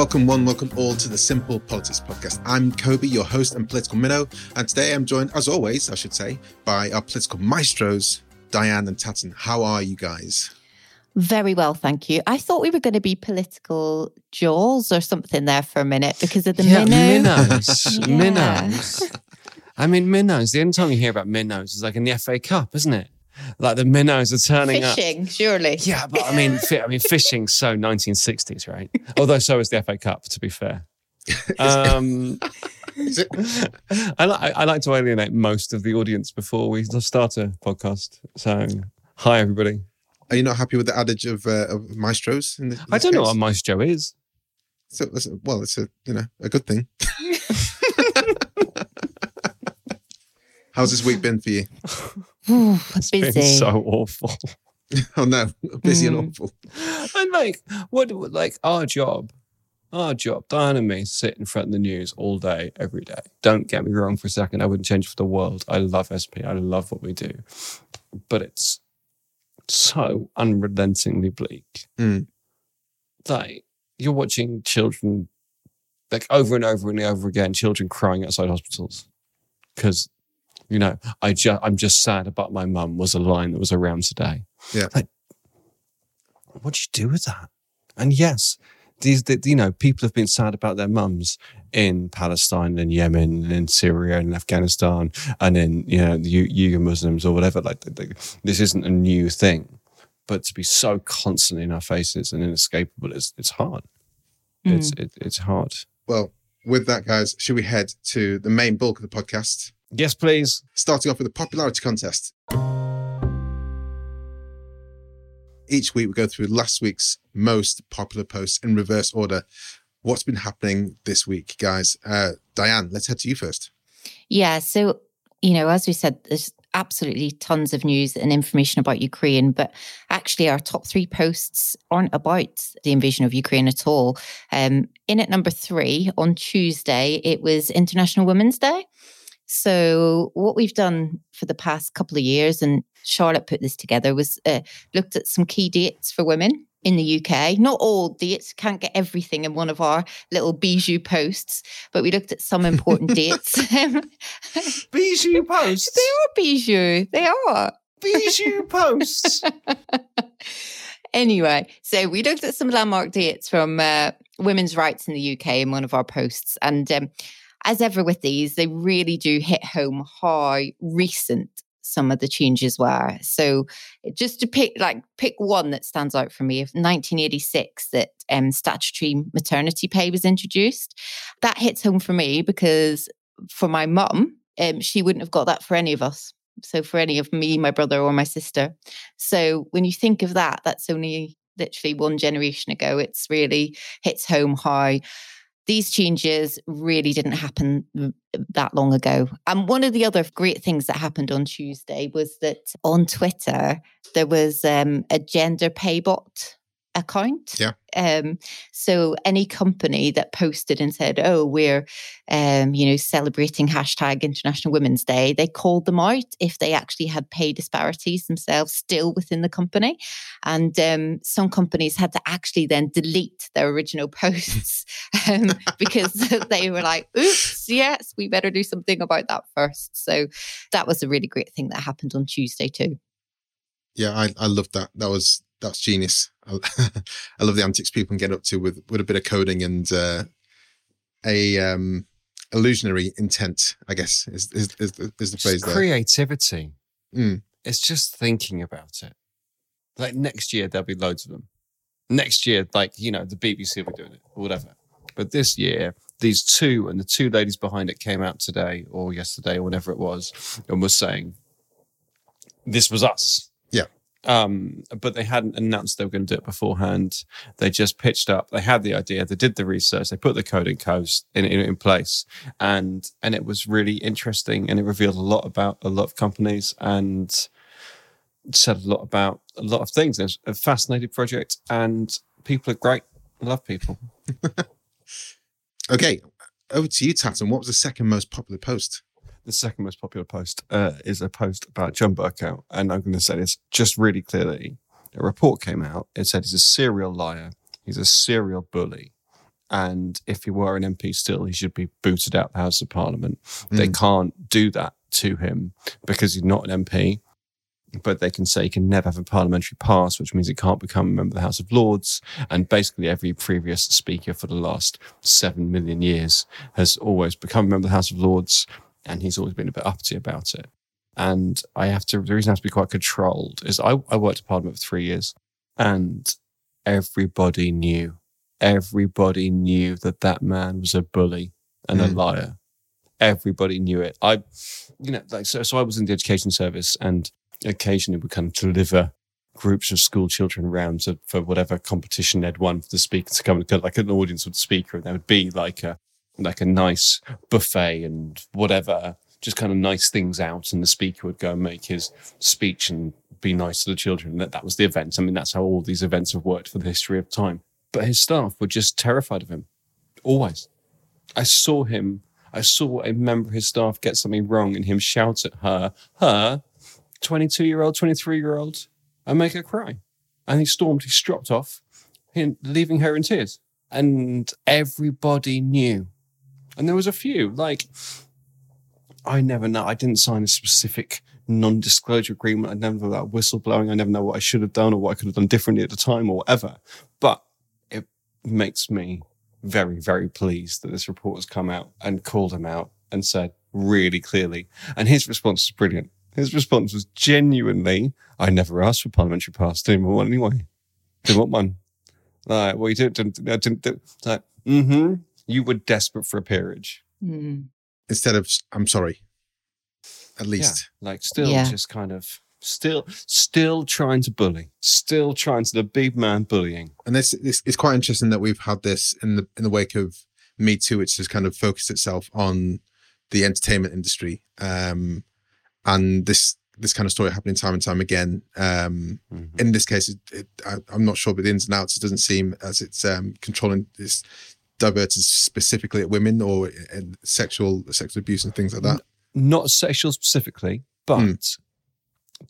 Welcome, one, welcome all to the Simple Politics Podcast. I'm Kobe, your host and political minnow, and today I'm joined, as always, I should say, by our political maestros, Diane and Tatton. How are you guys? Very well, thank you. I thought we were going to be political jaws or something there for a minute because of the yeah, minnow. minnows. Yeah. Minnows. I mean, minnows. The only time you hear about minnows is like in the FA Cup, isn't it? Like the minnows are turning up. Fishing, surely. Yeah, but I mean, fi- I mean, fishing's so 1960s, right? Although so is the FA Cup, to be fair. Um, I, li- I like to alienate most of the audience before we start a podcast. So, hi everybody. Are you not happy with the adage of, uh, of maestros? In, the, in I don't know case? what a maestro is. So, that's- well, it's a you know a good thing. How's this week been for you? Ooh, It's busy. been so awful. Oh no, busy and Mm. awful. And like, what, like our job, our job, Diane and me sit in front of the news all day, every day. Don't get me wrong for a second. I wouldn't change for the world. I love SP. I love what we do. But it's so unrelentingly bleak. Mm. Like, you're watching children, like over and over and over again, children crying outside hospitals. Because, you know, I just, I'm just sad about my mum was a line that was around today. Yeah. Like, what do you do with that? And yes, these, the, you know, people have been sad about their mums in Palestine and Yemen and in Syria and Afghanistan and in, you know, the U- Uyghur Muslims or whatever. Like, the, the, this isn't a new thing. But to be so constantly in our faces and inescapable, it's, it's hard. It's, mm. it, it's hard. Well, with that, guys, should we head to the main bulk of the podcast? Yes, please. Starting off with the popularity contest. Each week, we go through last week's most popular posts in reverse order. What's been happening this week, guys? Uh, Diane, let's head to you first. Yeah. So, you know, as we said, there's absolutely tons of news and information about Ukraine, but actually, our top three posts aren't about the invasion of Ukraine at all. Um, in at number three on Tuesday, it was International Women's Day. So, what we've done for the past couple of years, and Charlotte put this together, was uh, looked at some key dates for women in the UK. Not all dates, can't get everything in one of our little bijou posts, but we looked at some important dates. Bijou posts. They are bijou. They are. Bijou posts. Anyway, so we looked at some landmark dates from uh, women's rights in the UK in one of our posts. And um, as ever with these, they really do hit home how recent some of the changes were. So just to pick like pick one that stands out for me, of 1986 that um, statutory maternity pay was introduced. That hits home for me because for my mum, um, she wouldn't have got that for any of us. So for any of me, my brother, or my sister. So when you think of that, that's only literally one generation ago. It's really hits home how these changes really didn't happen that long ago. And one of the other great things that happened on Tuesday was that on Twitter there was um, a gender pay bot account. Yeah. Um, so any company that posted and said, "Oh, we're, um, you know, celebrating hashtag International Women's Day," they called them out if they actually had pay disparities themselves still within the company, and um, some companies had to actually then delete their original posts um, because they were like, "Oops, yes, we better do something about that first. So that was a really great thing that happened on Tuesday too. Yeah, I, I love that. That was that's genius. I, I love the antics people can get up to with with a bit of coding and uh, a um, illusionary intent. I guess is is is, the- is the phrase there. creativity. Mm. It's just thinking about it. Like next year, there'll be loads of them. Next year, like, you know, the BBC will be doing it or whatever. But this year, these two and the two ladies behind it came out today or yesterday or whenever it was and was saying, this was us. Um, but they hadn't announced they were going to do it beforehand. They just pitched up. They had the idea. They did the research. They put the code in coast in, in, in place, and and it was really interesting. And it revealed a lot about a lot of companies and said a lot about a lot of things. It's a fascinating project, and people are great. I love people. Okay, over to you, Tatton. What was the second most popular post? The second most popular post uh, is a post about John Bercow, and I'm going to say this just really clearly. A report came out. It said he's a serial liar. He's a serial bully, And if he were an MP still, he should be booted out of the House of Parliament. They Mm. can't do that to him because he's not an MP. But they can say he can never have a parliamentary pass, which means he can't become a member of the House of Lords. And basically, every previous speaker for the last seven million years has always become a member of the House of Lords, and he's always been a bit uppity about it. And I have to, the reason I have to be quite controlled is I, I worked at Parliament for three years, and everybody knew, everybody knew that that man was a bully and a Mm. liar. Everybody knew it. I, you know, like, so, so I was in the education service and occasionally would kind of deliver groups of school children around to, for whatever competition they'd won for the speaker to come and like an audience with the speaker. And there would be like a, like a nice buffet and whatever, just kind of nice things out. And the speaker would go and make his speech and be nice to the children. That, that was the event. I mean, that's how all these events have worked for the history of time. But his staff were just terrified of him. Always. I saw him, I saw a member of his staff get something wrong and him shout at her, her, 22 year old, 23 year old, and make her cry. And he stormed, he stropped off, leaving her in tears. And everybody knew. And there was a few, like, I never know. I didn't sign a specific non disclosure agreement. I never know about whistleblowing. I never know what I should have done or what I could have done differently at the time or whatever. But it makes me very, very pleased that this report has come out and called him out and said really clearly. And his response was brilliant. His response was genuinely, I never asked for parliamentary pass. Didn't want anyway. Didn't want one. Like, well, you didn't, didn't, didn't, didn't. Like, mm-hmm. You were desperate for a peerage. Mm. Instead of I'm sorry. At least. Yeah, like still Yeah. just kind of still still trying to bully, still trying to the big man bullying. And this, this it's quite interesting that we've had this in the in the wake of Me Too, which has kind of focused itself on the entertainment industry. Um, and this this kind of story happening time and time again. Um, in this case, it, it, I, I'm not sure, but the ins and outs, it doesn't seem as it's um, controlling this diverted specifically at women or in sexual sexual abuse and things like that. Not sexual specifically, but Hmm.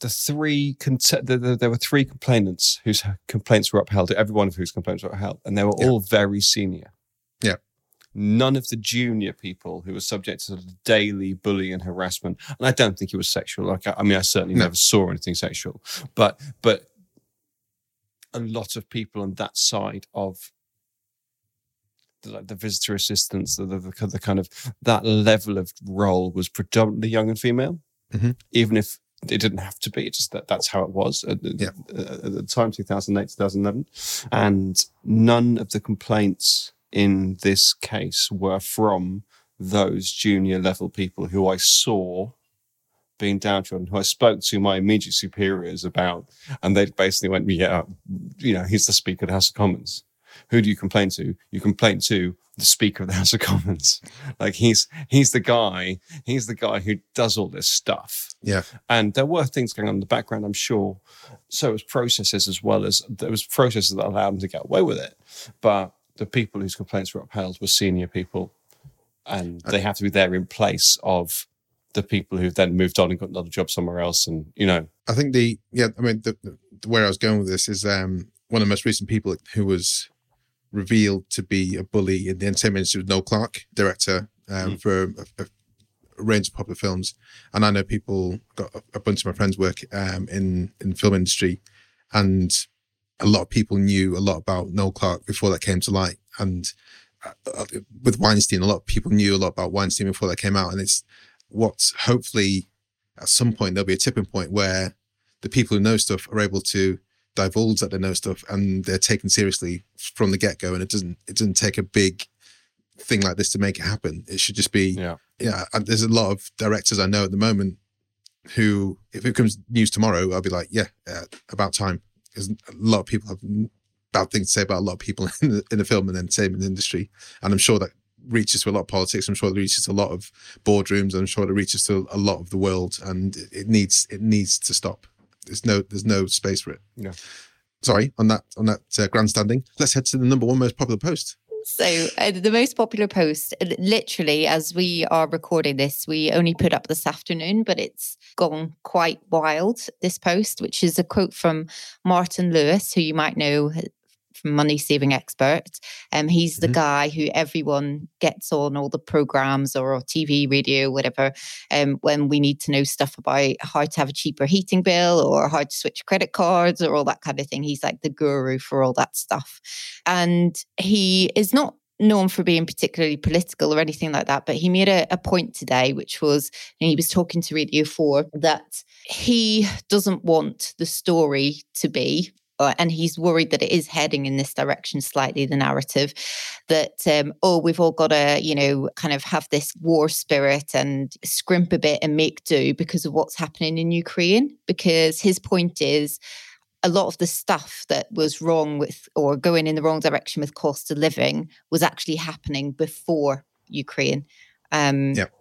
the three the, the, there were three complainants whose complaints were upheld. Every one of whose complaints were upheld, and they were Yeah. all very senior. Yeah. None of the junior people who were subject to daily bullying and harassment, and I don't think it was sexual. Like I, I mean, I certainly No. never saw anything sexual, but but a lot of people on that side of like the visitor assistants, the, the, the, kind of that level of role was predominantly young and female, Mhm. even if it didn't have to be. It's just that that's how it was at, the- Yeah. uh, at the time, 2008, 2011. And none of the complaints in this case were from those junior level people who I saw being downtrodden, who I spoke to my immediate superiors about, and they basically went, yeah, you know, he's the Speaker of the House of Commons. Who do you complain to? You complain to the Speaker of the House of Commons. Like he's he's the guy, he's the guy who does all this stuff. Yeah. And there were things going on in the background, I'm sure. So it was processes as well as there was processes that allowed them to get away with it. But the people whose complaints were upheld were senior people. And they have to be there in place of the people who've then moved on and got another job somewhere else. And, you know, I think the yeah, I mean the, the where I was going with this is um one of the most recent people who was revealed to be a bully in the entertainment industry was Noel Clarke, director um, for a, a, range of popular films, and I know people got a, a bunch of my friends work um in in the film industry, and a lot of people knew a lot about Noel Clarke before that came to light, and uh, uh, with Weinstein, a lot of people knew a lot about Weinstein before that came out, and it's what's hopefully at some point there'll be a tipping point where the people who know stuff are able to divulge that they know stuff and they're taken seriously from the get-go and it doesn't it doesn't take a big thing like this to make it happen. It should just be yeah. yeah and there's a lot of directors i know at the moment who if it comes news tomorrow i'll be like yeah uh, about time. Because a lot of people have bad things to say about a lot of people in the, in the film and entertainment industry and i'm sure that reaches to a lot of politics. I'm sure it reaches to a lot of boardrooms. I'm sure it reaches to a lot of the world and it needs it needs to stop there's no there's no space for it Yeah. sorry on that on that uh, grandstanding let's head to the number one most popular post So uh, the most popular post, uh, literally, as we are recording this, we only put up this afternoon, but it's gone quite wild. This post, which is a quote from Martin Lewis, who you might know from Money Saving Expert. Um, he's the Mhm. guy who everyone gets on all the programs or on TV, radio, whatever, um, when we need to know stuff about how to have a cheaper heating bill or how to switch credit cards or all that kind of thing. He's like the guru for all that stuff. And he is not known for being particularly political or anything like that, but he made a, a point today, which was and he was talking to Radio 4 that he doesn't want the story to be. Uh, and he's worried that it is heading in this direction slightly, the narrative that, um, oh, we've all got to, you know, kind of have this war spirit and scrimp a bit and make do because of what's happening in Ukraine. Because his point is, a lot of the stuff that was wrong with or going in the wrong direction with cost of living was actually happening before Ukraine. Um, Yep.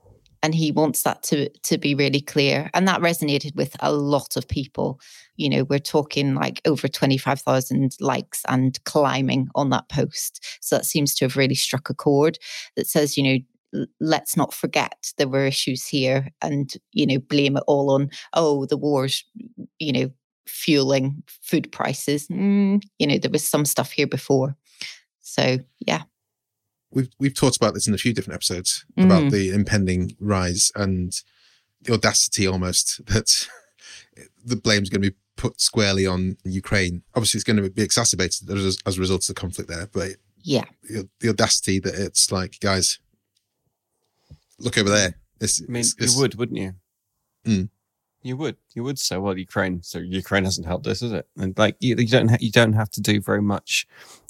And he wants that to to be really clear, and that resonated with a lot of people. You know, we're talking like over twenty five thousand likes and climbing on that post. So that seems to have really struck a chord that says, you know, let's not forget there were issues here, and you know, blame it all on oh the wars, you know, fueling food prices. Mm, you know, there was some stuff here before. So yeah, we've we've talked about this in a few different episodes Mm. about the impending rise and the audacity almost that the blame's going to be put squarely on Ukraine. Obviously, it's going to be exacerbated as, as a result of the conflict there, but yeah, the, the audacity that it's like, guys, look over there. This, I mean, this- this- you would, wouldn't you? Mm. You would. You would say, "Well, Ukraine." So Ukraine hasn't helped this, is it? And like, you, you don't. Ha- you don't have to do very much.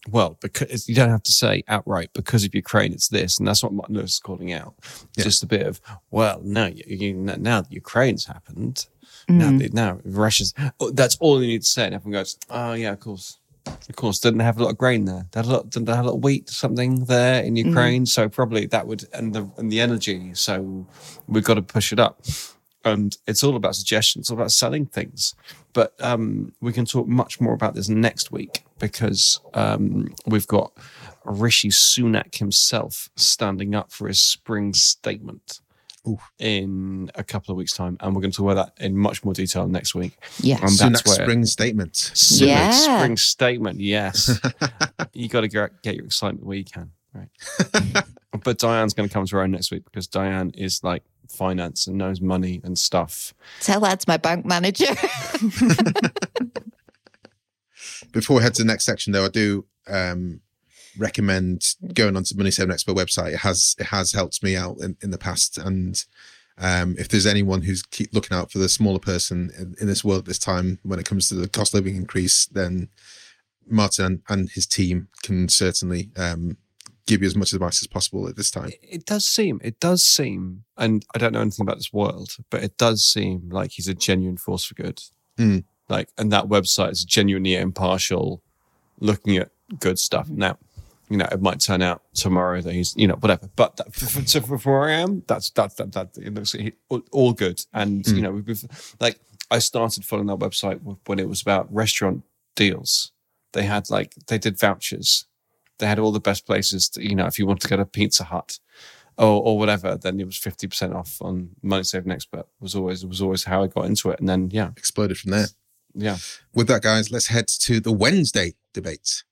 Well, because you don't have to say outright because of Ukraine, it's this, and that's what Martin Lewis is calling out. Yeah. Just a bit of, well, no, you, you, now that Ukraine's happened, now, Mm. the- now Russia's. Oh, that's all you need to say, and everyone goes, "Oh yeah, of course." Of course, didn't have a lot of grain there. They had a lot, didn't they have a lot of wheat, something there in Ukraine. So probably that would, and the and the energy. So we've got to push it up. And it's all about suggestions, it's all about selling things. But um, we can talk much more about this next week because um, we've got Rishi Sunak himself standing up for his spring statement Ooh. in a couple of weeks' time, and we're going to talk about that in much more detail next week. yes, Sunak that's where- spring statement. Sunak Yeah. spring statement, yes. you got to get, get your excitement where you can, right? but Diane's going to come to her own next week because Diane is like finance and knows money and stuff. tell that to my bank manager. Before we head to the next section, though, I do um, recommend going onto Money Saving Expert website. It has it has helped me out in, in the past, and um, if there's anyone who's keep looking out for the smaller person in, in this world at this time when it comes to the cost of living increase, then Martin and, and his team can certainly um, give you as much advice as possible at this time. It, it does seem, it does seem, and I don't know anything about this world, but it does seem like he's a genuine force for good. Mm. Like, and that website is genuinely impartial, looking at good stuff. Now, you know, it might turn out tomorrow that he's, you know, whatever. But that, for, so for, for where I am, that's that that that it looks he- all, all good. And you know, we've, we've like I started following that website when it was about restaurant deals. They had like they did vouchers. They had all the best places. To, you know, if you wanted to go to Pizza Hut or or whatever, then it was fifty percent off on Money Saving Expert. Was always was always how I got into it. And then yeah, Exploded from there. yeah. With that, guys, let's head to the Wednesday debates.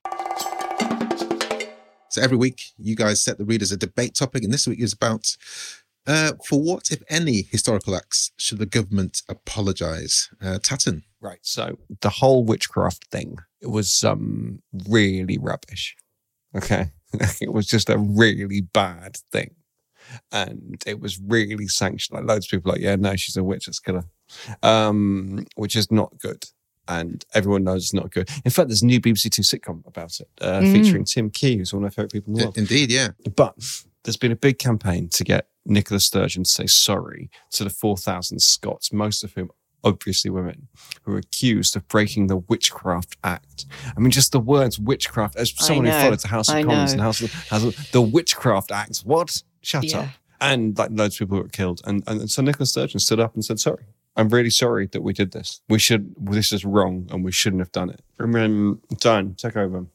So every week, you guys set the readers a debate topic, and this week is about uh, for what, if any, historical acts should the government apologise? Uh, Tatton. Right. So the whole witchcraft thing, it was um really rubbish. Okay. it was just a really bad thing. And it was really sanctioned. Like loads of people were like, yeah, no, she's a witch, let's kill her. Um, which is not good. And everyone knows it's not good. In fact, there's a new BBC Two sitcom about it, uh, Mm. featuring Tim Key, who's one of my favourite people in the world. Indeed, yeah. But there's been a big campaign to get Nicola Sturgeon to say sorry to the 4,000 Scots, most of whom obviously women, who are accused of breaking the Witchcraft Act. I mean, just the words witchcraft, as someone who know, followed the House of I Commons know. and House of, House of the Witchcraft Act. What? Shut Yeah. up. And like loads of people were killed. And, and, and so Nicholas Sturgeon stood up and said, sorry. I'm really sorry that we did this. We should, this is wrong and we shouldn't have done it. Diane, take over.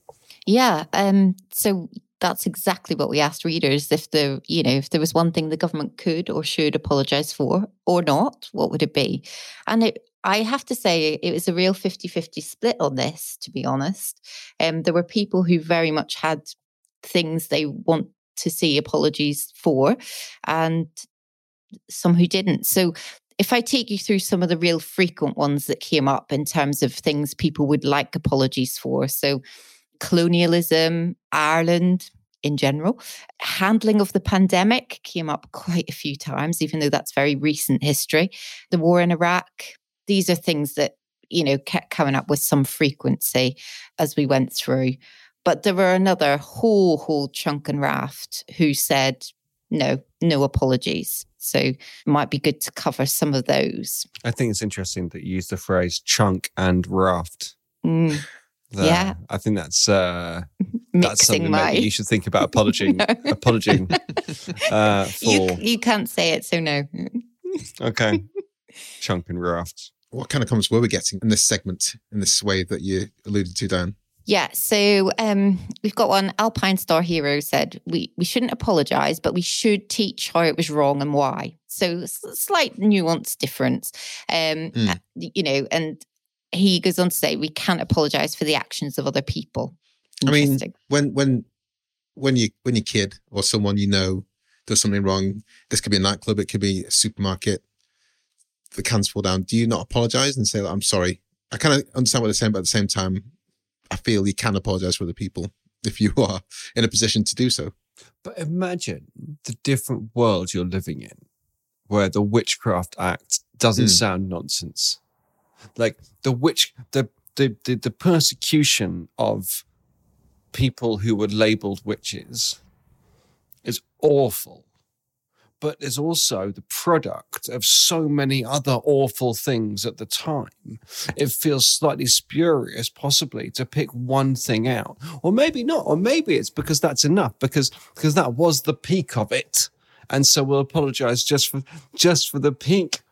Yeah. Um, so that's exactly what we asked readers. If the, you know, if there was one thing the government could or should apologise for or not, what would it be? And it I have to say it was a real 50-50 split on this, to be honest. Um, there were people who very much had things they want to see apologies for and some who didn't. So if I take you through some of the real frequent ones that came up in terms of things people would like apologies for. So colonialism, Ireland, in general. Handling of the pandemic came up quite a few times, even though that's very recent history. The war in Iraq, these are things that, you know, kept coming up with some frequency as we went through. But there were another whole, whole chunk and raft who said, no, no apologies. So it might be good to cover some of those. I think it's interesting that you use the phrase chunk and raft. Mm, there. Yeah. I think that's uh, that's something my. maybe you should think about apologizing apologizing uh, for. you can't say it, so no. Okay, chunk and raft. What kind of comments were we getting in this segment, in this wave that you alluded to, Dan? Yeah, so um, we've got one. Alpine Star Hero said we we shouldn't apologize, but we should teach how it was wrong and why. So slight nuance difference, um, Mm. you know. And he goes on to say we can't apologize for the actions of other people. I mean, when when when you when your kid or someone you know does something wrong, this could be a nightclub, it could be a supermarket. The cans fall down. Do you not apologize and say that I'm sorry? I kind of understand what they're saying, but at the same time, I feel you can apologize for the people if you are in a position to do so. But imagine the different world you're living in where the Witchcraft Act doesn't Mm. sound nonsense. Like the witch the the, the the persecution of people who were labeled witches is awful. But is also the product of so many other awful things at the time. It feels slightly spurious, possibly, to pick one thing out. Or maybe not. Or maybe it's because that's enough, because because that was the peak of it. And so we'll apologize just for just for the peak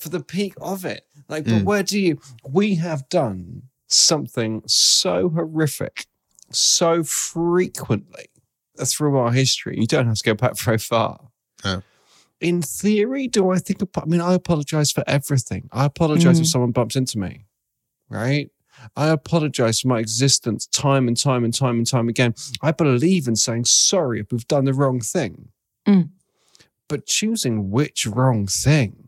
for the peak of it. Like, but Mm. where do you we have done something so horrific so frequently through our history. You don't have to go back very far. In theory, do I think? I mean, I apologize for everything. I apologize if Mm. someone bumps into me, right? I apologize for my existence time and time and time and time again. I believe in saying sorry if we've done the wrong thing. Mm. But choosing which wrong thing.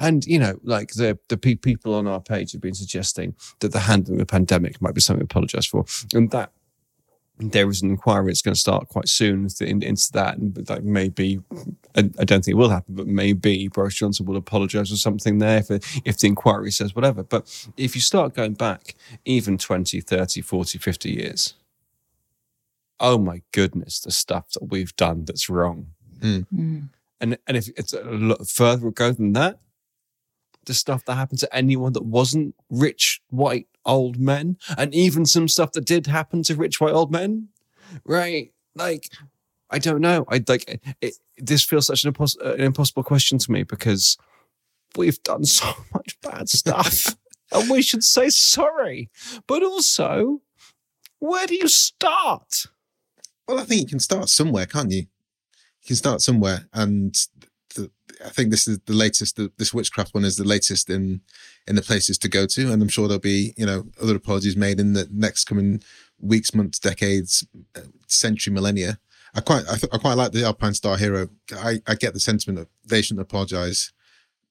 And, you know, like the, the pe- people on our page have been suggesting that the handling of the pandemic might be something to apologize for. And that there is an inquiry that's going to start quite soon into that. And like maybe, I, I don't think it will happen, but maybe Boris Johnson will apologize for something there if, if the inquiry says whatever. But if you start going back even 20, 30, 40, 50 years, oh my goodness, the stuff that we've done that's wrong. Mm. And, and if it's a lot further ago than that, the stuff that happened to anyone that wasn't rich white old men, and even some stuff that did happen to rich white old men, right? Like, I don't know. I like it. This feels such an, impos- an impossible question to me because we've done so much bad stuff, and we should say sorry. But also, where do you start? Well, I think you can start somewhere, can't you? You can start somewhere, and the, I think this is the latest. The, this witchcraft one is the latest in in the places to go to, and I'm sure there'll be you know other apologies made in the next coming weeks, months, decades, uh, century, millennia. I quite I, th- I quite like the Alpine Star Hero. I, I get the sentiment of they shouldn't apologize,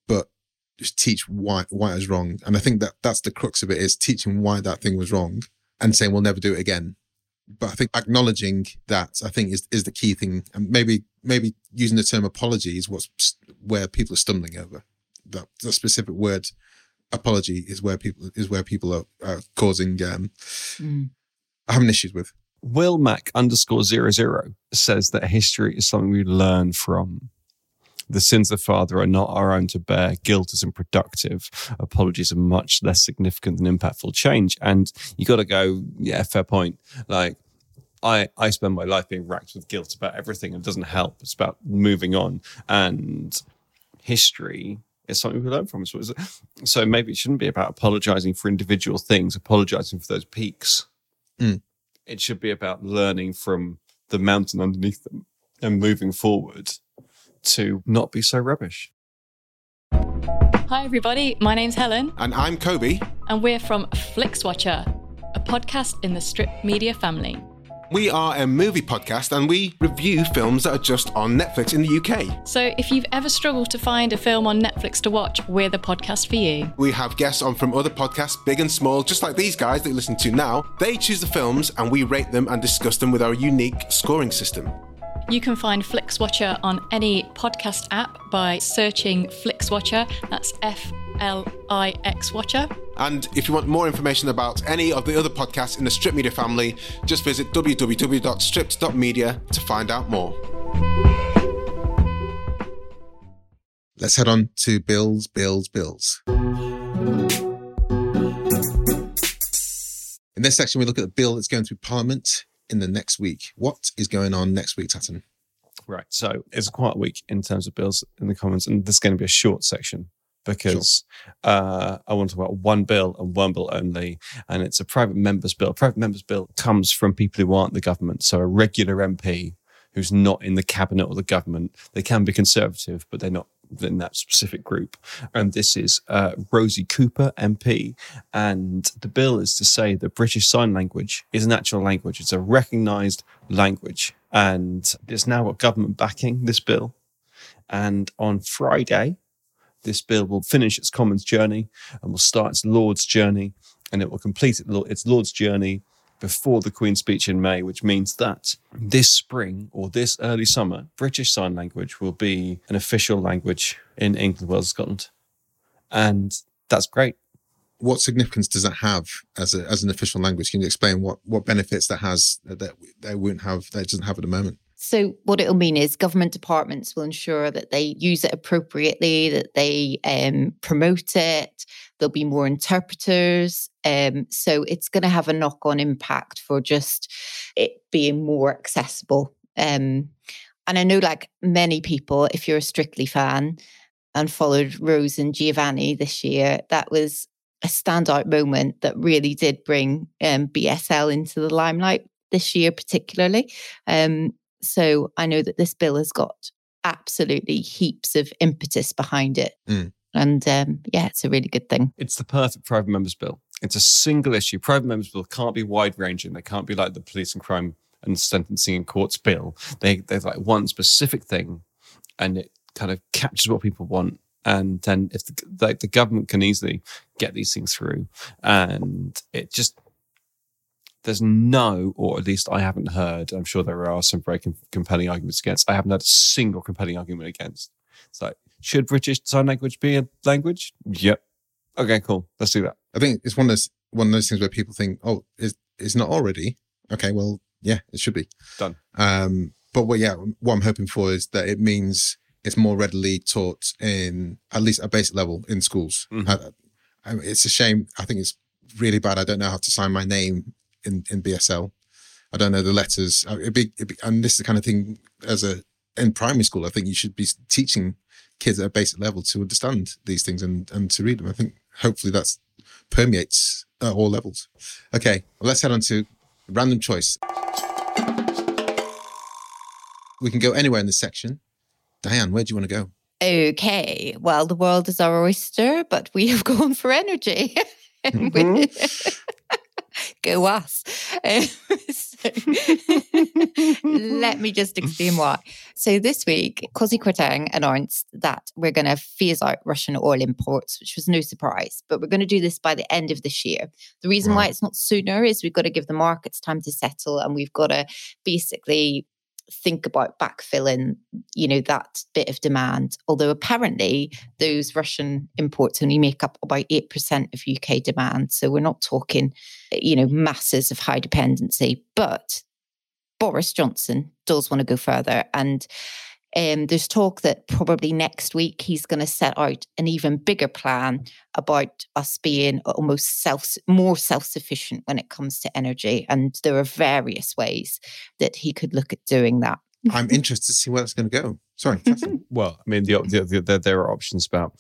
but just teach why why it was wrong. And I think that that's the crux of it is teaching why that thing was wrong and saying we'll never do it again but I think acknowledging that I think is is the key thing, and maybe maybe using the term apology is what's where people are stumbling over. That the specific word apology is where people is where people are, are causing um, Mm. having issues with. Will Mac underscore zero zero says that history is something we learn from. The sins of the father are not our own to bear. Guilt is unproductive. Apologies are much less significant than impactful change. And you got to go, yeah, fair point. Like, I, I spend my life being racked with guilt about everything and it doesn't help. It's about moving on. And history is something we learn from. So, it's- so maybe it shouldn't be about apologizing for individual things, apologizing for those peaks. Mm. It should be about learning from the mountain underneath them and moving forward to not be so rubbish. Hi, everybody. My name's Helen, And I'm Kobe. and we're from Flixwatcher, a podcast in the Stripped Media family. We are a movie podcast and we review films that are just on Netflix in the UK. So if you've ever struggled to find a film on Netflix to watch, we're the podcast for you. We have guests on from other podcasts, big and small, just like these guys that you listen to now. They choose the films and we rate them and discuss them with our unique scoring system. You can find Flixwatcher on any podcast app by searching Flixwatcher. That's F L I X Watcher. And if you want more information about any of the other podcasts in the Stripped Media family, just visit www.stripped.media to find out more. Let's head on to Bills, Bills, Bills. In this section, we look at the bill that's going through Parliament in the next week. What is going on next week, Tatton? Right. So it's quite a week in terms of bills in the Commons, and this is going to be a short section because uh, I want to talk about one bill and one bill only, and it's a private members bill. A private members bill comes from people who aren't the government, so a regular MP who's not in the cabinet or the government. They can be conservative, but they're not in that specific group. And this is uh, Rosie Cooper, MP. And the bill is to say that British Sign Language is an actual language. It's a recognised language. And it's now got government backing, this bill. And on Friday, this bill will finish its Commons journey and will start its Lord's journey. And it will complete its Lord's journey before the Queen's speech in May, which means that this spring or this early summer, British Sign Language will be an official language in England, Wales, Scotland. And that's great. What significance does that have as a, as an official language? Can you explain what, what benefits that has that they wouldn't have that doesn't have at the moment? So, what it'll mean is government departments will ensure that they use it appropriately, that they um, promote it. There'll be more interpreters. Um, so, it's going to have a knock on impact for just it being more accessible. Um, and I know, like many people, if you're a Strictly fan and followed Rose and Giovanni this year, that was a standout moment that really did bring um, BSL into the limelight this year, particularly. Um, so I know that this bill has got absolutely heaps of impetus behind it. Mm. And um, yeah, it's a really good thing. It's the perfect private members bill. It's a single issue. Private members bill can't be wide ranging. They can't be like the police and crime and sentencing and courts bill. They they're like one specific thing, and it kind of captures what people want. And then if the, like the government can easily get these things through, and it just there's no, or at least I haven't heard. I'm sure there are some very com- compelling arguments against. I haven't had a single compelling argument against. It's like, should British Sign Language be a language? Yep. Okay, cool. Let's do that. I think it's one of those one of those things where people think, oh, is it's not already okay. Well, yeah, it should be Done. Um, but what, yeah, what I'm hoping for is that it means it's more readily taught in at least a basic level in schools. Mhm. I, I, it's a shame. I think it's really bad. I don't know how to sign my name in, in BSL. I don't know the letters. Uh, It'd be, it'd be, and this is the kind of thing as a in primary school. I think you should be teaching kids at a basic level to understand these things and and to read them. I think hopefully that's permeates at all levels. Okay, well, let's head on to random choice. We can go anywhere in this section. Diane, where do you want to go? Okay, well, the world is our oyster, but we have gone for energy. Go us. Um, so- let me just explain why. So this week, Kwarteng announced that we're going to phase out Russian oil imports, which was no surprise, but we're going to do this by the end of this year. The reason why it's not sooner is we've got to give the markets time to settle and we've got to basically think about backfilling you know that bit of demand. Although apparently those russian imports only make up about 8% of uk demand. So we're not talking you know masses of high dependency. But boris johnson does want to go further. And um, there's talk that probably next week he's going to set out an even bigger plan about us being almost self more self-sufficient when it comes to energy and there are various ways that he could look at doing that I'm interested to see where that's going to go. Sorry, Well, I mean, the, the, the, the, there are options about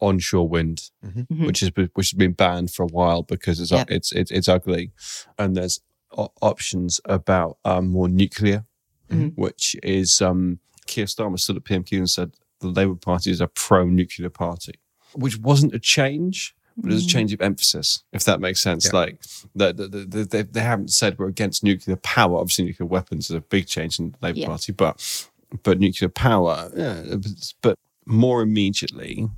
onshore wind, Mhm. which has been, which has been banned for a while because it's Yep. it's, it's it's ugly, and there's o- options about um, more nuclear, Mhm. which is um, Keir Starmer stood at PMQ and said the Labour Party is a pro-nuclear party, which wasn't a change, but it was a Mm. change of emphasis, if that makes sense. Yeah. Like that, the, the, the, they, they haven't said we're against nuclear power. Obviously, nuclear weapons is a big change in the Labour Yeah. Party, but but nuclear power, yeah, but more immediately,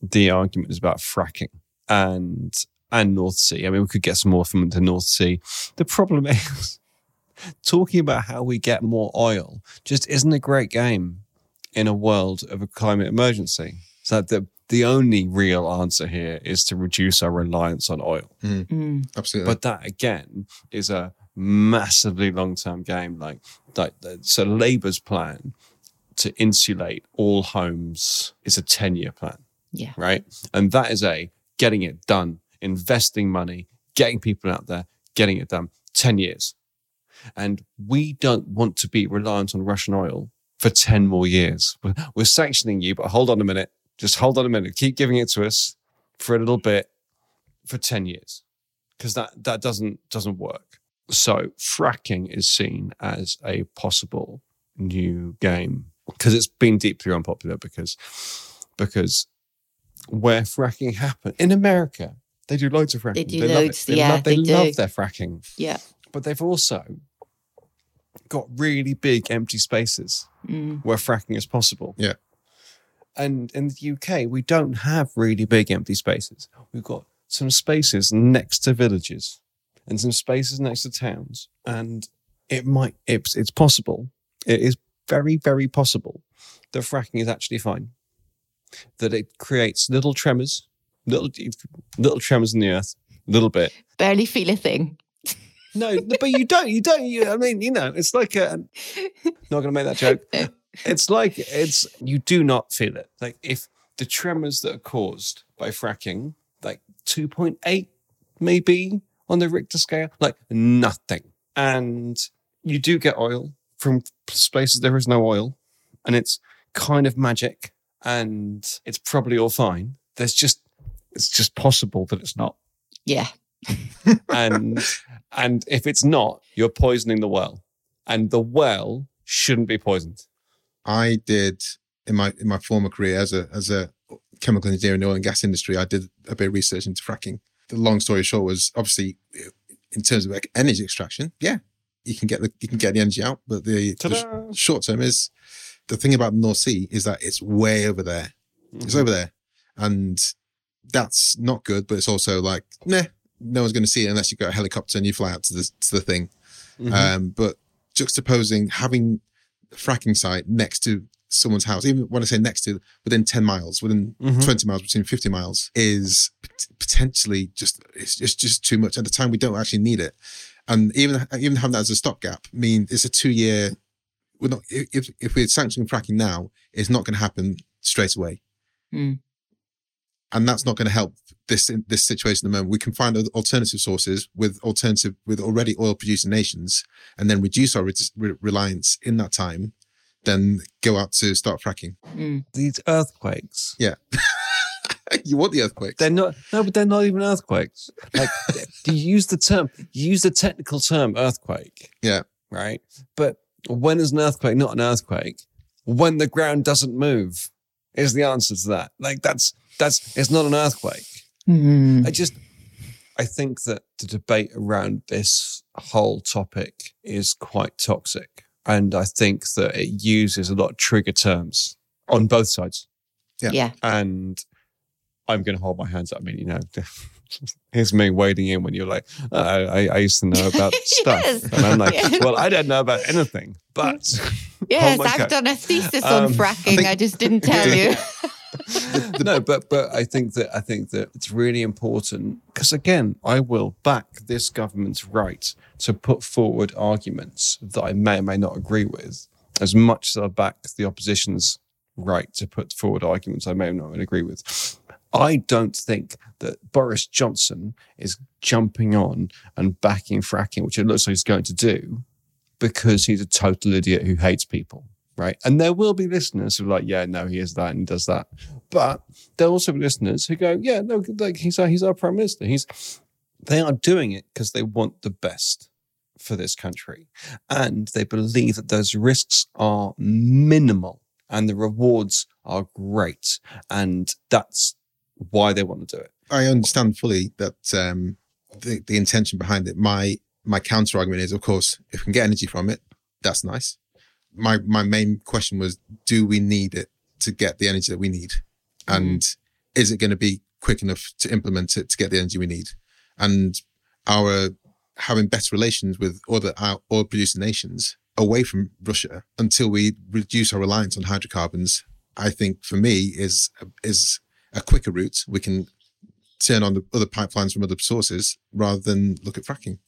the argument is about fracking and and North Sea. I mean, we could get some more from the North Sea. The problem is talking about how we get more oil just isn't a great game in a world of a climate emergency. So the the only real answer here is to reduce our reliance on oil. Mm. Absolutely. But that again is a massively long term game. Like, like the- so Labour's plan to insulate all homes is a 10 year plan, Yeah. right? And that is a getting it done, investing money, getting people out there, getting it done, 10 years. And we don't want to be reliant on Russian oil for 10 more years. We're, sanctioning you, but hold on a minute. Just hold on a minute. Keep giving it to us for a little bit for 10 years because that, that doesn't, doesn't work. So fracking is seen as a possible new game because it's been deeply unpopular because, because where fracking happened in America, they do loads of fracking. They do love it. loads, They yeah, love, they, they love do. their fracking Yeah. But they've also got really big empty spaces Mm. where fracking is possible. Yeah. And in the UK, we don't have really big empty spaces. We've got some spaces next to villages and some spaces next to towns. And it might, it's, it's possible. It is very, very possible that fracking is actually fine. That it creates little tremors, little, little tremors in the earth, a little bit. Barely feel a thing. No, but you don't. You don't. You, I mean, you know, it's like a. Not going to make that joke. It's like it's you do not feel it. Like if the tremors that are caused by fracking, like two point eight, maybe on the Richter scale, like nothing. And you do get oil from places there is no oil, and it's kind of magic, and it's probably all fine. There's just it's just possible that it's not Yeah. And and if it's not, you're poisoning the well, and the well shouldn't be poisoned. I did in my in my former career as a as a chemical engineer in the oil and gas industry. I did a bit of research into fracking. The long story short was obviously in terms of energy extraction, yeah, you can get the you can get the energy out, but the, the short term is the thing about the North Sea is that it's way over there. It's Mhm. over there, and that's not good. But it's also like, nah, no one's going to see it unless you've got a helicopter and you fly out to the to the thing. Mhm. Um, but juxtaposing having a fracking site next to someone's house, even when I say next to, within 10 miles, within Mhm. 20 miles, between 50 miles, is pot- potentially just, it's just, just too much. At the time, we don't actually need it. And even, even having that as a stopgap, I mean, it's a two year, we're not, if, if we're sanctioning fracking now, it's not going to happen straight away. Mm. And that's not going to help this in this situation at the moment. We can find alternative sources with alternative with already oil producing nations, and then reduce our re- re- reliance in that time. Then go out to start fracking. Mm. These earthquakes, Yeah. you want the earthquakes? they're not. No, but they're not even earthquakes. Like you use the term, you use the technical term earthquake. Yeah. Right. But when is an earthquake not an earthquake? When the ground doesn't move is the answer to that. Like that's that's it's not an earthquake. Mm. I just, I think that the debate around this whole topic is quite toxic. And I think that it uses a lot of trigger terms on both sides. Yeah. Yeah. And I'm going to hold my hands up. I mean, you know, here's me wading in when you're like, "Uh, I, I used to know about stuff. Yes. And I'm like, Yeah. well, I don't know about anything, but Yes, I've done a thesis Um, on fracking. think- I just didn't tell you. no, but but I think that I think that it's really important because again, I will back this government's right to put forward arguments that I may or may not agree with, as much as I back the opposition's right to put forward arguments I may or may not agree with. I don't think that Boris Johnson is jumping on and backing fracking, which it looks like he's going to do, because he's a total idiot who hates people. Right. And there will be listeners who are like, yeah, no, he is that and he does that. But there will also be listeners who go, yeah, no, like he's our, he's our prime minister. He's, they are doing it because they want the best for this country. And they believe that those risks are minimal and the rewards are great. And that's why they want to do it. I understand fully that um, the the intention behind it. My my counter argument is, of course, if we can get energy from it, that's nice. My my main question was, do we need it to get the energy that we need, and is it going to be quick enough to implement it to get the energy we need? And our having better relations with other oil producing nations away from Russia until we reduce our reliance on hydrocarbons, I think for me is is a quicker route. We can turn on the other pipelines from other sources rather than look at fracking.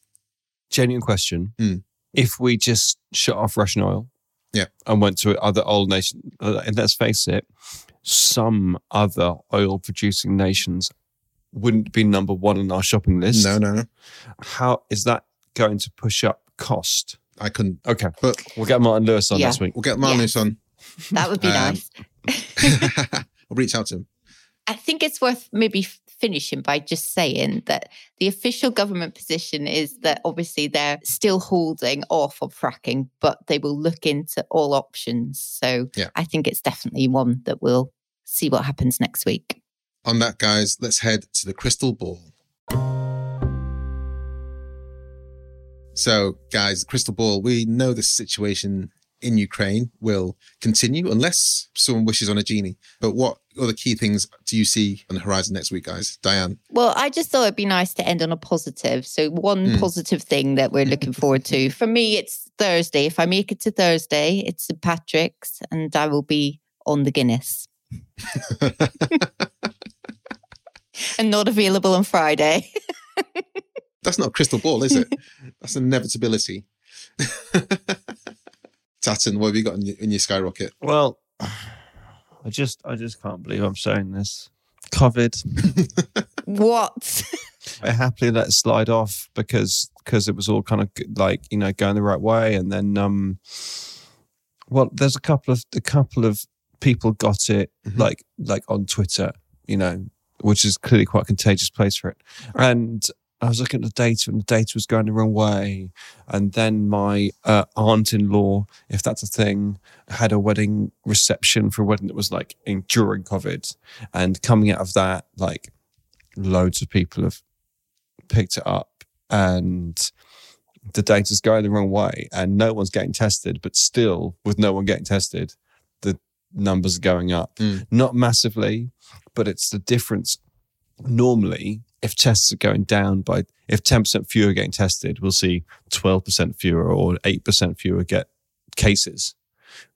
Genuine question. Mm. If we just shut off Russian oil Yeah. and went to other oil nations, and let's face it, some other oil producing nations wouldn't be number one on our shopping list. No, no, no. How is that going to push up cost? I couldn't. Okay. But We'll get Martin Lewis on Yeah. next week. we'll get Martin Lewis on. That would be Um, nice. I'll reach out to him. I think it's worth maybe f- finishing by just saying that the official government position is that obviously they're still holding off on fracking, but they will look into all options. So Yeah. I think it's definitely one that we'll see what happens next week. On that, guys, let's head to the crystal ball. So, guys, crystal ball, we know the situation in Ukraine will continue unless someone wishes on a genie. But what other key things do you see on the horizon next week, guys? Diane? Well, I just thought it'd be nice to end on a positive. So, one Mm. positive thing that we're looking forward to for me, it's Thursday. If I make it to Thursday, it's St. Patrick's, and I will be on the Guinness and not available on Friday. That's not a crystal ball, is it? That's an inevitability. Tatton, what have you got in your, in your skyrocket? Well, I just I just can't believe I'm saying this. COVID. what? I happily let it slide off because because it was all kind of like you know going the right way, and then um, well, there's a couple of a couple of people got it Mhm. like like on Twitter, you know, which is clearly quite a contagious place for it, and. I was looking at the data and the data was going the wrong way. And then my uh, aunt in law, if that's a thing, had a wedding reception for a wedding that was like in, during COVID. And coming out of that, like loads of people have picked it up and the data's going the wrong way and no one's getting tested, but still with no one getting tested, the numbers are going up. Mm. Not massively, but it's the difference. Normally, if tests are going down by, if 10% fewer are getting tested, we'll see 12% fewer or 8% fewer get cases,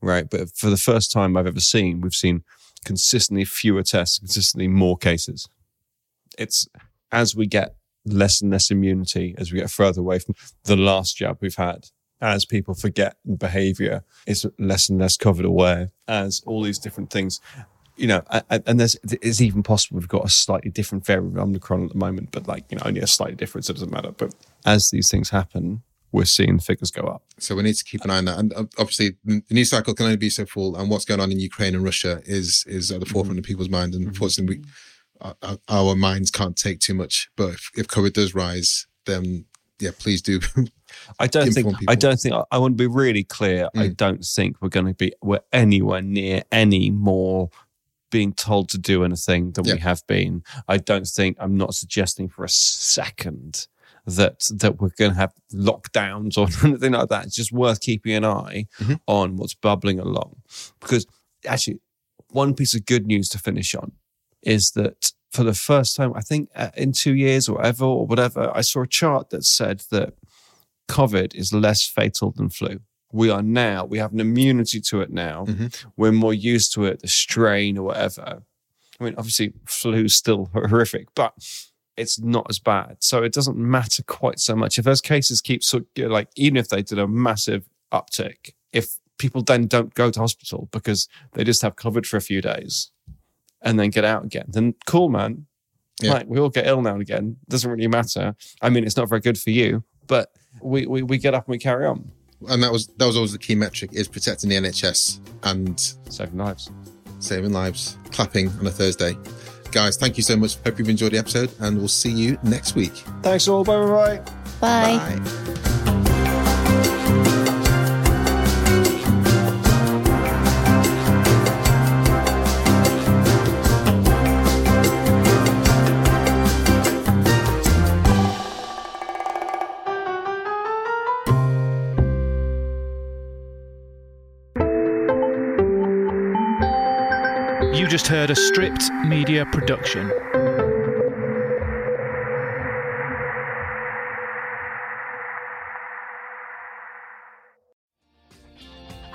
right? But for the first time I've ever seen, we've seen consistently fewer tests, consistently more cases. It's as we get less and less immunity, as we get further away from the last jab we've had, as people forget behavior is less and less covered away, as all these different things, you know, and there's it's even possible we've got a slightly different variant of Omicron at the moment, but like, you know, only a slight difference, it doesn't matter. But as these things happen, we're seeing figures go up. So we need to keep an eye on that. And uh, obviously, the news cycle can only be so full, and what's going on in Ukraine and Russia is is at the forefront of people's mind. And unfortunately, we, our, our- minds can't take too much. But if, if COVID does rise, then yeah, please do. I don't think inform I don't think I want to be really clear. I Mm. don't think we're going to be we're anywhere near any more being told to do anything than Yeah. we have been. I don't think I'm not suggesting for a second that that we're going to have lockdowns or anything like that. It's just worth keeping an eye Mhm. on what's bubbling along because actually one piece of good news to finish on is that for the first time, I think uh, in two years or ever or whatever, I saw a chart that said that COVID is less fatal than flu. We are now, we have an immunity to it now. Mhm. We're more used to it, the strain or whatever. I mean, obviously, flu's still horrific, but it's not as bad. So it doesn't matter quite so much. If those cases keep, so, like, even if they did a massive uptick, if people then don't go to hospital because they just have COVID for a few days and then get out again, then cool, man. Yeah. Like, we all get ill now and again. Doesn't really matter. I mean, it's not very good for you, but we, we, we get up and we carry on, and that was that was always the key metric: is protecting the NHS and saving lives. saving lives. Clapping on a Thursday, guys. Thank you so much. Hope you've enjoyed the episode, and we'll see you next week. Thanks all. Bye bye bye. Bye. Bye. Heard a stripped media production.